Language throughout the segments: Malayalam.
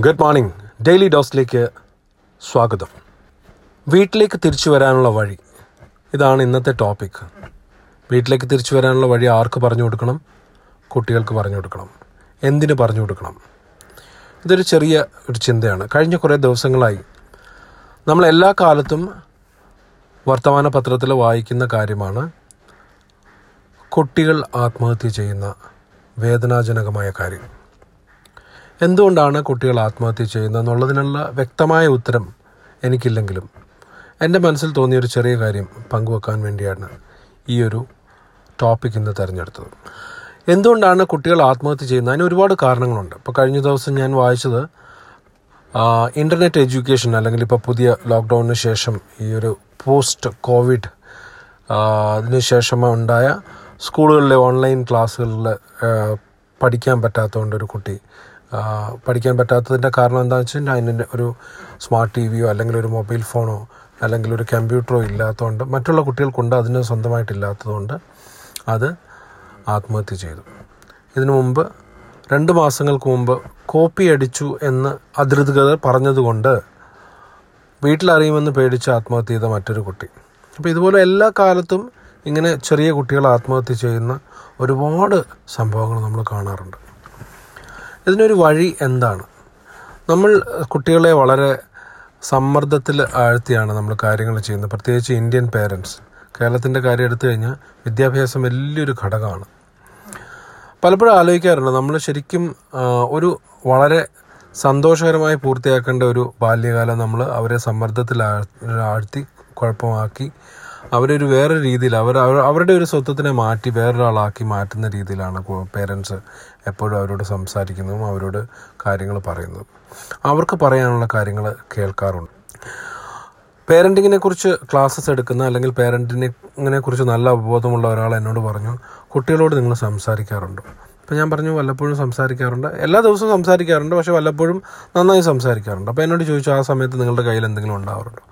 ഗുഡ് മോർണിംഗ് ഡെയിലി ഡോസിലേക്ക് സ്വാഗതം. വീട്ടിലേക്ക് തിരിച്ചു വരാനുള്ള വഴി. ഇതാണ് ഇന്നത്തെ ടോപ്പിക് വീട്ടിലേക്ക് തിരിച്ചു വരാനുള്ള വഴി ആർക്ക് പറഞ്ഞു കൊടുക്കണം? കുട്ടികൾക്ക് പറഞ്ഞു കൊടുക്കണം. എന്തിനു പറഞ്ഞു കൊടുക്കണം? ഇതൊരു ചെറിയ ഒരു ചിന്തയാണ്. കഴിഞ്ഞ കുറേ ദിവസങ്ങളായി നമ്മൾ എല്ലാ കാലത്തും വർത്തമാന പത്രത്തിൽ വായിക്കുന്ന കാര്യമാണ് കുട്ടികൾ ആത്മഹത്യ ചെയ്യുന്ന വേദനാജനകമായ കാര്യം. എന്തുകൊണ്ടാണ് കുട്ടികൾ ആത്മഹത്യ ചെയ്യുന്നത് എന്നുള്ളതിനുള്ള വ്യക്തമായ ഉത്തരം എനിക്കില്ലെങ്കിലും എന്റെ മനസ്സിൽ തോന്നിയ ഒരു ചെറിയ കാര്യം പങ്കുവെക്കാൻ വേണ്ടിയാണ് ഈ ഒരു ടോപ്പിക് ഇന്ന് തിരഞ്ഞെടുത്തത്. എന്തുകൊണ്ടാണ് കുട്ടികൾ ആത്മഹത്യ ചെയ്യുന്നത്? അതിന് ഒരുപാട് കാരണങ്ങളുണ്ട്. ഇപ്പോൾ കഴിഞ്ഞ ദിവസം ഞാൻ വായിച്ചത് ഇന്റർനെറ്റ് എഡ്യൂക്കേഷൻ അല്ലെങ്കിൽ ഇപ്പോൾ പുതിയ ലോക്ക്ഡൗണിന് ശേഷം ഈ ഒരു പോസ്റ്റ് കോവിഡ് അതിന് ശേഷം ഉണ്ടായ സ്കൂളുകളിലെ ഓൺലൈൻ ക്ലാസ്സുകളിൽ പഠിക്കാൻ പറ്റാത്തതുകൊണ്ട് ഒരു കുട്ടി പഠിക്കാൻ പറ്റാത്തതിന്റെ കാരണം എന്താണെന്ന് വെച്ചാൽ അതിന്റെ ഒരു സ്മാർട്ട് ടി വിയോ അല്ലെങ്കിൽ ഒരു മൊബൈൽ ഫോണോ അല്ലെങ്കിൽ ഒരു കമ്പ്യൂട്ടറോ ഇല്ലാത്തതുകൊണ്ട് മറ്റുള്ള കുട്ടികൾക്കുണ്ട് അതിന് സ്വന്തമായിട്ടില്ലാത്തതുകൊണ്ട് അത് ആത്മഹത്യ ചെയ്തു. ഇതിനു മുമ്പ് രണ്ട് മാസങ്ങൾക്ക് മുമ്പ് കോപ്പി അടിച്ചു എന്ന് അധികൃതർ പറഞ്ഞതുകൊണ്ട് വീട്ടിലറിയുമെന്ന് പേടിച്ച് ആത്മഹത്യ ചെയ്ത മറ്റൊരു കുട്ടി. അപ്പോൾ ഇതുപോലെ എല്ലാ കാലത്തും ഇങ്ങനെ ചെറിയ കുട്ടികൾ ആത്മഹത്യ ചെയ്യുന്ന ഒരുപാട് സംഭവങ്ങൾ നമ്മൾ കാണാറുണ്ട്. ഇതിനൊരു വഴി എന്താണ്? നമ്മൾ കുട്ടികളെ വളരെ സമ്മർദ്ദത്തിൽ ആഴ്ത്തിയാണ് നമ്മൾ കാര്യങ്ങൾ ചെയ്യുന്നത്. പ്രത്യേകിച്ച് ഇന്ത്യൻ പേരൻസ്. കേരളത്തിന്റെ കാര്യം എടുത്തു കഴിഞ്ഞാൽ വിദ്യാഭ്യാസം വലിയൊരു ഘടകമാണ്. പലപ്പോഴും ആലോചിക്കാറുണ്ട് നമ്മൾ ശരിക്കും ഒരു വളരെ സന്തോഷകരമായി പൂർത്തിയാക്കേണ്ട ഒരു ബാല്യകാലം നമ്മൾ അവരെ സമ്മർദ്ദത്തിൽ ആഴ്- ആഴ്ത്തി കുഴപ്പമാക്കി അവരെ ഒരു വേറെ രീതിയിൽ അവർ- അവരുടെ ഒരു സ്വത്വത്തിനെ മാറ്റി വേറൊരാളാക്കി മാറ്റുന്ന രീതിയിലാണ് പേരൻസ് എപ്പോഴും അവരോട് സംസാരിക്കുന്നതും അവരോട് കാര്യങ്ങൾ പറയുന്നതും. അവർക്ക് പറയാനുള്ള കാര്യങ്ങൾ കേൾക്കാറുണ്ട്. പേരന്റിങ്ങിനെ കുറിച്ച് ക്ലാസ്സസ് എടുക്കുന്ന അല്ലെങ്കിൽ പേരന്റിനെ കുറിച്ച് നല്ല അവബോധമുള്ള ഒരാൾ എന്നോട് പറഞ്ഞു കുട്ടികളോട് നിങ്ങൾ സംസാരിക്കാറുണ്ടോ? അപ്പോൾ ഞാൻ പറഞ്ഞു വല്ലപ്പോഴും സംസാരിക്കാറുണ്ട്. എല്ലാ ദിവസവും സംസാരിക്കാറുണ്ട് പക്ഷേ വല്ലപ്പോഴും നന്നായി സംസാരിക്കാറുണ്ട്. അപ്പോൾ എന്നോട് ചോദിച്ചു ആ സമയത്ത് നിങ്ങളുടെ കയ്യിൽ എന്തെങ്കിലും ഉണ്ടാവാറുണ്ടോ?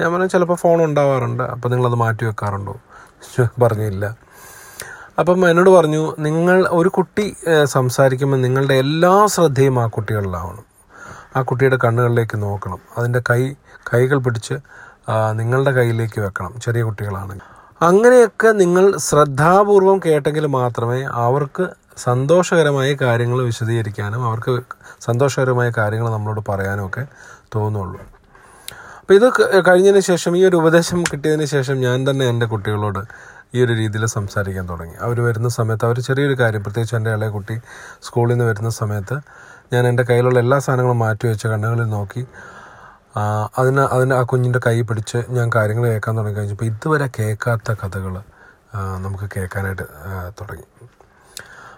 ഞാൻ പറഞ്ഞു ചിലപ്പോൾ ഫോൺ ഉണ്ടാവാറുണ്ട്. അപ്പോൾ നിങ്ങളത് മാറ്റി വെക്കാറുണ്ടോ? പറഞ്ഞില്ല. അപ്പം എന്നോട് പറഞ്ഞു നിങ്ങൾ ഒരു കുട്ടി സംസാരിക്കുമ്പോൾ നിങ്ങളുടെ എല്ലാ ശ്രദ്ധയും ആ കുട്ടികളിലാവണം. ആ കുട്ടിയുടെ കണ്ണുകളിലേക്ക് നോക്കണം. അതിന്റെ കൈ കൈകൾ പിടിച്ച് നിങ്ങളുടെ കയ്യിലേക്ക് വെക്കണം. ചെറിയ കുട്ടികളാണെങ്കിൽ. അങ്ങനെയൊക്കെ നിങ്ങൾ ശ്രദ്ധാപൂർവം കേട്ടെങ്കിൽ മാത്രമേ അവർക്ക് സന്തോഷകരമായ കാര്യങ്ങൾ വിശദീകരിക്കാനും അവർക്ക് സന്തോഷകരമായ കാര്യങ്ങൾ നമ്മളോട് പറയാനും ഒക്കെ തോന്നുള്ളൂ. അപ്പോൾ ഇത് കഴിഞ്ഞതിന് ശേഷം ഈ ഒരു ഉപദേശം കിട്ടിയതിന് ശേഷം ഞാൻ തന്നെ എന്റെ കുട്ടികളോട് ഈ ഒരു രീതിയിൽ സംസാരിക്കാൻ തുടങ്ങി. അവർ വരുന്ന സമയത്ത് അവർ ചെറിയൊരു കാര്യം പ്രത്യേകിച്ച് എന്റെ ഇളയ കുട്ടി സ്കൂളിൽ നിന്ന് വരുന്ന സമയത്ത് ഞാൻ എന്റെ കയ്യിലുള്ള എല്ലാ സാധനങ്ങളും മാറ്റി വെച്ച് കണ്ണുകളിൽ നോക്കി അതിന് അതിന് ആ കുഞ്ഞിന്റെ കൈ പിടിച്ച് ഞാൻ കാര്യങ്ങൾ കേൾക്കാൻ തുടങ്ങി. കഴിഞ്ഞപ്പോൾ ഇതുവരെ കേൾക്കാത്ത കഥകൾ നമുക്ക് കേൾക്കാനായിട്ട് തുടങ്ങി.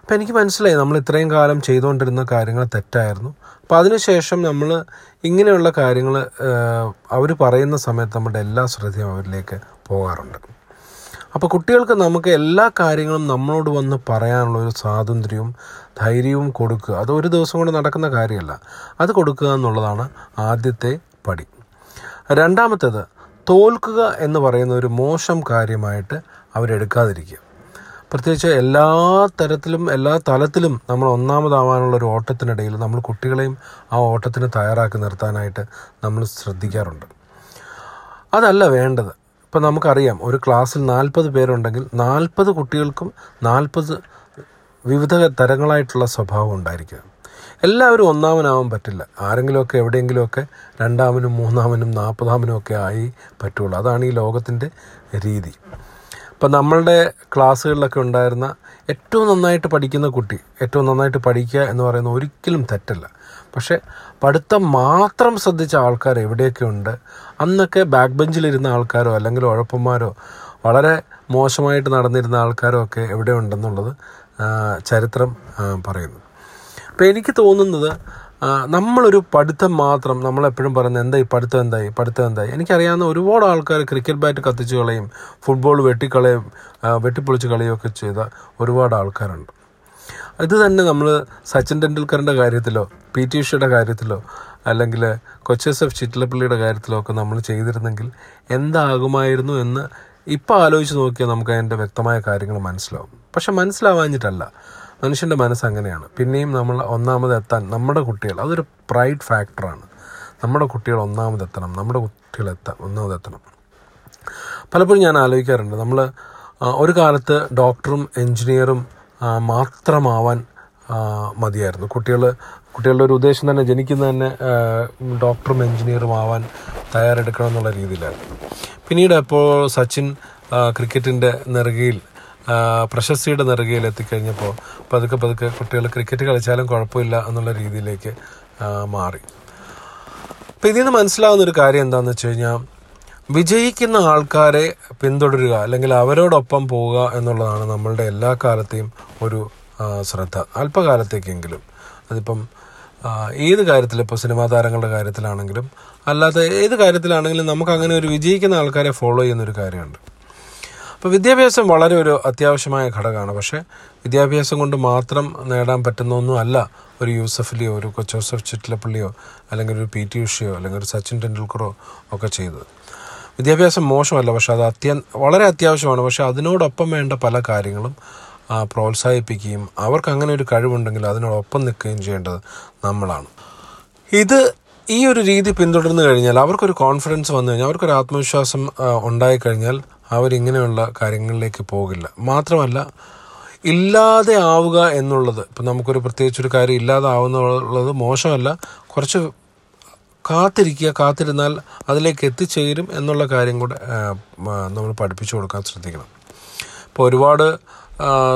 അപ്പം എനിക്ക് മനസ്സിലായി നമ്മൾ ഇത്രയും കാലം ചെയ്തുകൊണ്ടിരുന്ന കാര്യങ്ങൾ തെറ്റായിരുന്നു. അപ്പം അതിനുശേഷം നമ്മൾ ഇങ്ങനെയുള്ള കാര്യങ്ങൾ അവർ പറയുന്ന സമയത്ത് നമ്മുടെ എല്ലാ ശ്രദ്ധയും അവരിലേക്ക് പോകാറുണ്ട്. അപ്പോൾ കുട്ടികൾക്ക് നമുക്ക് എല്ലാ കാര്യങ്ങളും നമ്മളോട് വന്ന് പറയാനുള്ള ഒരു സ്വാതന്ത്ര്യവും ധൈര്യവും കൊടുക്കുക. അത് ഒരു ദിവസം കൊണ്ട് നടക്കുന്ന കാര്യമല്ല. അത് കൊടുക്കുക എന്നുള്ളതാണ് ആദ്യത്തെ പടി. രണ്ടാമത്തേത് തോൽക്കുക എന്ന് പറയുന്ന ഒരു മോശം കാര്യമായിട്ട് അവരെടുക്കാതിരിക്കുക. പ്രത്യേകിച്ച് എല്ലാ തരത്തിലും എല്ലാ തലത്തിലും നമ്മൾ ഒന്നാമതാവാനുള്ള ഒരു ഓട്ടത്തിനിടയിൽ നമ്മൾ കുട്ടികളെയും ആ ഓട്ടത്തിന് തയ്യാറാക്കി നിർത്താനായിട്ട് നമ്മൾ ശ്രദ്ധിക്കാറുണ്ട്. അതല്ല വേണ്ടത്. ഇപ്പം നമുക്കറിയാം ഒരു ക്ലാസ്സിൽ നാൽപ്പത് പേരുണ്ടെങ്കിൽ നാൽപ്പത് കുട്ടികൾക്കും നാൽപ്പത് വിവിധ തരങ്ങളായിട്ടുള്ള സ്വഭാവം ഉണ്ടായിരിക്കുക എല്ലാവരും ഒന്നാമനാവാൻ പറ്റില്ല. ആരെങ്കിലുമൊക്കെ എവിടെയെങ്കിലുമൊക്കെ രണ്ടാമനും മൂന്നാമനും നാൽപ്പതാമനും ഒക്കെ ആയി പറ്റുള്ളൂ. അതാണ് ഈ ലോകത്തിന്റെ രീതി. ഇപ്പം നമ്മളുടെ ക്ലാസ്സുകളിലൊക്കെ ഉണ്ടായിരുന്ന ഏറ്റവും നന്നായിട്ട് പഠിക്കുന്ന കുട്ടി ഏറ്റവും നന്നായിട്ട് പഠിക്കുക എന്ന് പറയുന്നത് ഒരിക്കലും തെറ്റല്ല. പക്ഷേ പഠിത്തം മാത്രം ശ്രദ്ധിച്ച ആൾക്കാർ എവിടെയൊക്കെ ഉണ്ട് അന്നൊക്കെ ബാക്ക് ബെഞ്ചിലിരുന്ന ആൾക്കാരോ അല്ലെങ്കിൽ ഉഴപ്പന്മാരോ വളരെ മോശമായിട്ട് നടന്നിരുന്ന ആൾക്കാരോ ഒക്കെ എവിടെ ഉണ്ടെന്നുള്ളത് ചരിത്രം പറയുന്നു. അപ്പോൾ എനിക്ക് തോന്നുന്നത് നമ്മളൊരു പഠിത്തം മാത്രം നമ്മളെപ്പോഴും പറയുന്നത് എന്തായി പഠിത്തം എന്തായി പഠിത്തം എന്തായി. എനിക്കറിയാവുന്ന ഒരുപാട് ആൾക്കാർ ക്രിക്കറ്റ് ബാറ്റ് കത്തിച്ച് കളയും ഫുട്ബോൾ വെട്ടിക്കളയും വെട്ടിപ്പൊളിച്ച് ഒക്കെ ചെയ്ത ഒരുപാട് ആൾക്കാരുണ്ട്. ഇത് തന്നെ നമ്മൾ സച്ചിൻ ടെണ്ടുൽക്കറിന്റെ കാര്യത്തിലോ പി ടി ഉഷയുടെ കാര്യത്തിലോ അല്ലെങ്കിൽ കൊച്ചേസഫ് ചിറ്റിലപ്പള്ളിയുടെ കാര്യത്തിലോ ഒക്കെ നമ്മൾ ചെയ്തിരുന്നെങ്കിൽ എന്താകുമായിരുന്നു എന്ന് ഇപ്പോൾ ആലോചിച്ച് നോക്കിയാൽ നമുക്ക് അതിന്റെ വ്യക്തമായ കാര്യങ്ങൾ മനസ്സിലാവും. പക്ഷെ മനസ്സിലാവാഞ്ഞിട്ടല്ല. മനുഷ്യന്റെ മനസ്സ് അങ്ങനെയാണ്. പിന്നെയും നമ്മൾ ഒന്നാമതെത്താൻ നമ്മുടെ കുട്ടികൾ അതൊരു പ്രൈഡ് ഫാക്ടറാണ് നമ്മുടെ കുട്ടികൾ ഒന്നാമതെത്തണം നമ്മുടെ കുട്ടികൾ എത്താൻ ഒന്നാമതെത്തണം പലപ്പോഴും ഞാൻ ആലോചിക്കാറുണ്ട് നമ്മൾ ഒരു കാലത്ത് ഡോക്ടറും എൻജിനീയറും മാത്രമാവാൻ മതിയായിരുന്നു. കുട്ടികൾ കുട്ടികളുടെ ഒരു ഉദ്ദേശം തന്നെ ജനിക്കുന്ന തന്നെ ഡോക്ടറും എൻജിനീയറും ആവാൻ തയ്യാറെടുക്കണം എന്നുള്ള രീതിയിലായിരുന്നു. പിന്നീട് എപ്പോൾ സച്ചിൻ ക്രിക്കറ്റിന്റെ നെറുകയിൽ പ്രശസ്തിയുടെ നെറുകയിൽ എത്തിക്കഴിഞ്ഞപ്പോൾ പതുക്കെ പതുക്കെ കുട്ടികൾ ക്രിക്കറ്റ് കളിച്ചാലും കുഴപ്പമില്ല എന്നുള്ള രീതിയിലേക്ക് മാറി. അപ്പോൾ ഇതിൽ നിന്ന് മനസ്സിലാവുന്ന ഒരു കാര്യം എന്താണെന്ന് വെച്ച് കഴിഞ്ഞാൽ വിജയിക്കുന്ന ആൾക്കാരെ പിന്തുടരുക അല്ലെങ്കിൽ അവരോടൊപ്പം പോവുക എന്നുള്ളതാണ് നമ്മളുടെ എല്ലാ കാലത്തെയും ഒരു ശ്രദ്ധ. അല്പകാലത്തേക്കെങ്കിലും. അതിപ്പം ഏത് കാര്യത്തിലിപ്പോൾ സിനിമാ താരങ്ങളുടെ കാര്യത്തിലാണെങ്കിലും അല്ലാതെ ഏത് കാര്യത്തിലാണെങ്കിലും നമുക്ക് അങ്ങനെ ഒരു വിജയിക്കുന്ന ആൾക്കാരെ ഫോളോ ചെയ്യുന്ന ഒരു കാര്യമുണ്ട്. അപ്പോൾ വിദ്യാഭ്യാസം വളരെ ഒരു അത്യാവശ്യമായ ഘടകമാണ്. പക്ഷേ വിദ്യാഭ്യാസം കൊണ്ട് മാത്രം നേടാൻ പറ്റുന്ന ഒന്നുമല്ല ഒരു യൂസഫലിയോ ഒരു ജോസഫ് ചിറ്റിലപ്പള്ളിയോ അല്ലെങ്കിൽ ഒരു പി ടി ഉഷയോ അല്ലെങ്കിൽ ഒരു സച്ചിൻ ടെണ്ടുൽക്കറോ ഒക്കെ ചെയ്തത്. വിദ്യാഭ്യാസം മോശമല്ല പക്ഷേ അത് അത്യ വളരെ അത്യാവശ്യമാണ്. പക്ഷേ അതിനോടൊപ്പം വേണ്ട പല കാര്യങ്ങളും പ്രോത്സാഹിപ്പിക്കുകയും അവർക്ക് അങ്ങനെ ഒരു കഴിവുണ്ടെങ്കിൽ അതിനോടൊപ്പം നിൽക്കുകയും ചെയ്യേണ്ടത് നമ്മളാണ്. ഇത് ഈ ഒരു രീതി പിന്തുടർന്നു കഴിഞ്ഞാൽ അവർക്കൊരു കോൺഫിഡൻസ് വന്നു കഴിഞ്ഞാൽ അവർക്കൊരു ആത്മവിശ്വാസം ഉണ്ടായിക്കഴിഞ്ഞാൽ അവരിങ്ങനെയുള്ള കാര്യങ്ങളിലേക്ക് പോകില്ല. മാത്രമല്ല ഇല്ലാതെ ആവുക എന്നുള്ളത് ഇപ്പം നമുക്കൊരു പ്രത്യേകിച്ചൊരു കാര്യം ഇല്ലാതെ ആവുന്നുള്ളത് മോശമല്ല കുറച്ച് കാത്തിരിക്കുക കാത്തിരുന്നാൽ അതിലേക്ക് എത്തിച്ചേരും എന്നുള്ള കാര്യം കൂടെ നമ്മൾ പഠിപ്പിച്ചു കൊടുക്കാൻ ശ്രദ്ധിക്കണം. ഇപ്പോൾ ഒരുപാട്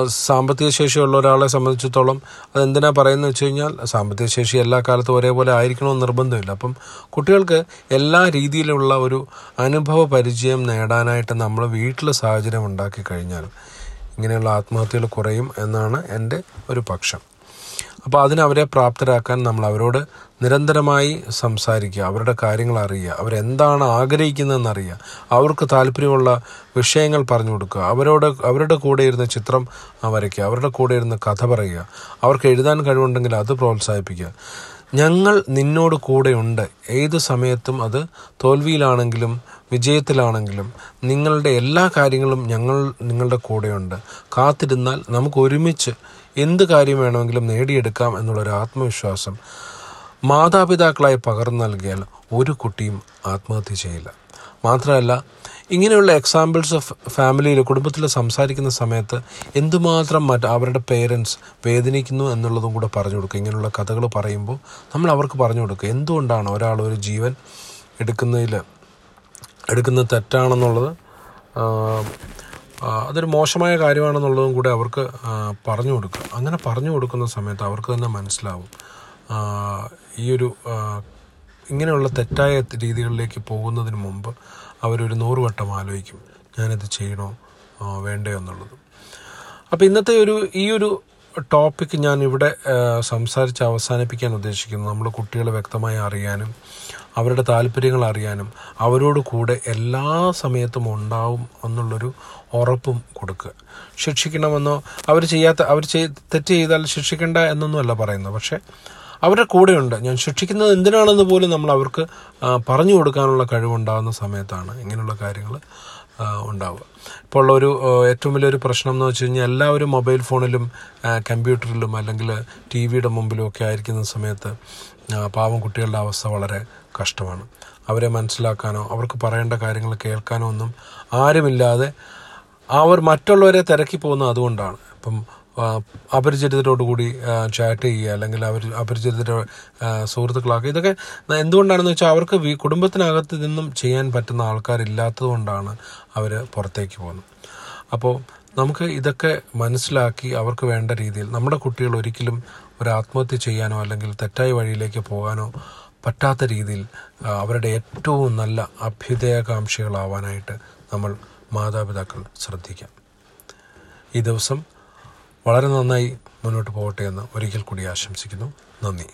സാമ്പത്തിക ശേഷിയുള്ള ഒരാളെ സംബന്ധിച്ചിടത്തോളം അതെന്തിനാ പറയുന്നത് വെച്ച് കഴിഞ്ഞാൽ സാമ്പത്തിക ശേഷി എല്ലാ കാലത്തും ഒരേപോലെ ആയിരിക്കണമെന്ന് നിർബന്ധമില്ല. അപ്പം കുട്ടികൾക്ക് എല്ലാ രീതിയിലുള്ള ഒരു അനുഭവ പരിചയം നേടാനായിട്ട് നമ്മൾ വീട്ടിൽ സാഹചര്യം ഉണ്ടാക്കി കഴിഞ്ഞാൽ ഇങ്ങനെയുള്ള ആത്മഹത്യകൾ കുറയും എന്നാണ് എന്റെ ഒരു പക്ഷം. അപ്പോൾ അതിനവരെ പ്രാപ്തരാക്കാൻ നമ്മൾ അവരോട് നിരന്തരമായി സംസാരിക്കുക അവരുടെ കാര്യങ്ങൾ അറിയുക അവരെന്താണ് ആഗ്രഹിക്കുന്നതെന്ന് അറിയുക അവർക്ക് താല്പര്യമുള്ള വിഷയങ്ങൾ പറഞ്ഞു കൊടുക്കുക അവരോട് അവരുടെ കൂടെ ഇരുന്ന് ചിത്രം വരയ്ക്കുക അവരുടെ കൂടെ ഇരുന്ന് കഥ പറയുക അവർക്ക് എഴുതാൻ കഴിവുണ്ടെങ്കിൽ അത് പ്രോത്സാഹിപ്പിക്കുക. ഞങ്ങൾ നിന്നോട് കൂടെയുണ്ട്. ഏത് സമയത്തും അത് തോൽവിയിലാണെങ്കിലും വിജയത്തിലാണെങ്കിലും നിങ്ങളുടെ എല്ലാ കാര്യങ്ങളും ഞങ്ങൾ നിങ്ങളുടെ കൂടെയുണ്ട്. കാത്തിരുന്നാൽ നമുക്ക് ഒരുമിച്ച് എന്ത് കാര്യം വേണമെങ്കിലും നേടിയെടുക്കാം എന്നുള്ളൊരു ആത്മവിശ്വാസം മാതാപിതാക്കളായി പകർന്നു നൽകിയാൽ ഒരു കുട്ടിയും ആത്മഹത്യ ചെയ്യില്ല. മാത്രമല്ല ഇങ്ങനെയുള്ള എക്സാമ്പിൾസ് ഓഫ് ഫാമിലിയിൽ കുടുംബത്തിൽ സംസാരിക്കുന്ന സമയത്ത് എന്തുമാത്രം മറ്റ് അവരുടെ പേരൻസ് വേദനിക്കുന്നു എന്നുള്ളതും കൂടെ പറഞ്ഞു കൊടുക്കുക. ഇങ്ങനെയുള്ള കഥകൾ പറയുമ്പോൾ നമ്മൾ അവർക്ക് പറഞ്ഞു കൊടുക്കുക. എന്തുകൊണ്ടാണ് ഒരാൾ ഒരു ജീവൻ എടുക്കുന്നതിൽ എടുക്കുന്നത് തെറ്റാണെന്നുള്ളത് അതൊരു മോശമായ കാര്യമാണെന്നുള്ളതും കൂടെ അവർക്ക് പറഞ്ഞു കൊടുക്കുക. അങ്ങനെ പറഞ്ഞു കൊടുക്കുന്ന സമയത്ത് അവർക്ക് തന്നെ മനസ്സിലാവും ഈ ഒരു ഇങ്ങനെയുള്ള തെറ്റായ രീതികളിലേക്ക് പോകുന്നതിന് മുമ്പ് അവരൊരു നൂറ് വട്ടം ആലോചിക്കും ഞാനിത് ചെയ്യണോ വേണ്ടേ വേണ്ടയോ എന്നുള്ളത്. അപ്പോൾ ഇന്നത്തെ ഒരു ഈ ഒരു ടോപ്പിക്ക് ഞാൻ ഇവിടെ സംസാരിച്ച് അവസാനിപ്പിക്കാൻ ഉദ്ദേശിക്കുന്നു. നമ്മൾ കുട്ടികളെ വ്യക്തമായി അറിയാനും അവരുടെ താല്പര്യങ്ങൾ അറിയാനും അവരോട് കൂടെ എല്ലാ സമയത്തും ഉണ്ടാവും എന്നുള്ളൊരു ഉറപ്പും കൊടുക്കുക. ശിക്ഷിക്കണമെന്നോ അവർ ചെയ്യാത്ത അവർ ചെയ് തെറ്റ് ചെയ്താൽ ശിക്ഷിക്കേണ്ട എന്നൊന്നുമല്ല പറയുന്നത്. പക്ഷേ അവരുടെ കൂടെയുണ്ട്. ഞാൻ ശിക്ഷിക്കുന്നത് എന്തിനാണെന്ന് പോലും നമ്മൾ അവർക്ക് പറഞ്ഞു കൊടുക്കാനുള്ള കഴിവുണ്ടാകുന്ന സമയത്താണ് ഇങ്ങനെയുള്ള കാര്യങ്ങൾ ഉണ്ടാവുക. ഇപ്പോൾ ഉള്ള ഒരു ഏറ്റവും വലിയൊരു പ്രശ്നം എന്ന് വെച്ച് കഴിഞ്ഞാൽ എല്ലാവരും മൊബൈൽ ഫോണിലും കമ്പ്യൂട്ടറിലും അല്ലെങ്കിൽ ടി വിയുടെ മുമ്പിലും ഒക്കെ ആയിരിക്കുന്ന സമയത്ത് പാവം കുട്ടികളുടെ അവസ്ഥ വളരെ കഷ്ടമാണ്. അവരെ മനസ്സിലാക്കാനോ അവർക്ക് പറയേണ്ട കാര്യങ്ങൾ കേൾക്കാനോ ഒന്നും ആരുമില്ലാതെ അവർ മറ്റുള്ളവരെ തിരക്കി പോകുന്നത് അതുകൊണ്ടാണ്. ഇപ്പം അപരിചിതരോടുകൂടി അപരിചിതരോട് കൂടി ചാറ്റ് ചെയ്യുക അല്ലെങ്കിൽ അവർ അപരിചിതരുടെ സുഹൃത്തുക്കളാക്കുക ഇതൊക്കെ എന്തുകൊണ്ടാണെന്ന് വെച്ചാൽ അവർക്ക് കുടുംബത്തിനകത്ത് നിന്നും ചെയ്യാൻ പറ്റുന്ന ആൾക്കാരില്ലാത്തത് കൊണ്ടാണ് അവർ പുറത്തേക്ക് പോകുന്നത്. അപ്പോൾ നമുക്ക് ഇതൊക്കെ മനസ്സിലാക്കി അവർക്ക് വേണ്ട രീതിയിൽ നമ്മുടെ കുട്ടികൾ ഒരിക്കലും ഒരു ആത്മഹത്യ ചെയ്യാനോ അല്ലെങ്കിൽ തെറ്റായ വഴിയിലേക്ക് പോകാനോ പറ്റാത്ത രീതിയിൽ അവരുടെ ഏറ്റവും നല്ല അഭ്യുദയകാംക്ഷികളാവാനായിട്ട് നമ്മൾ മാതാപിതാക്കൾ ശ്രദ്ധിക്കാം. ഈ ദിവസം വളരെ നന്നായി മുന്നോട്ട് പോകട്ടെ എന്ന് ഒരിക്കൽ കൂടി ആശംസിക്കുന്നു. നന്ദി.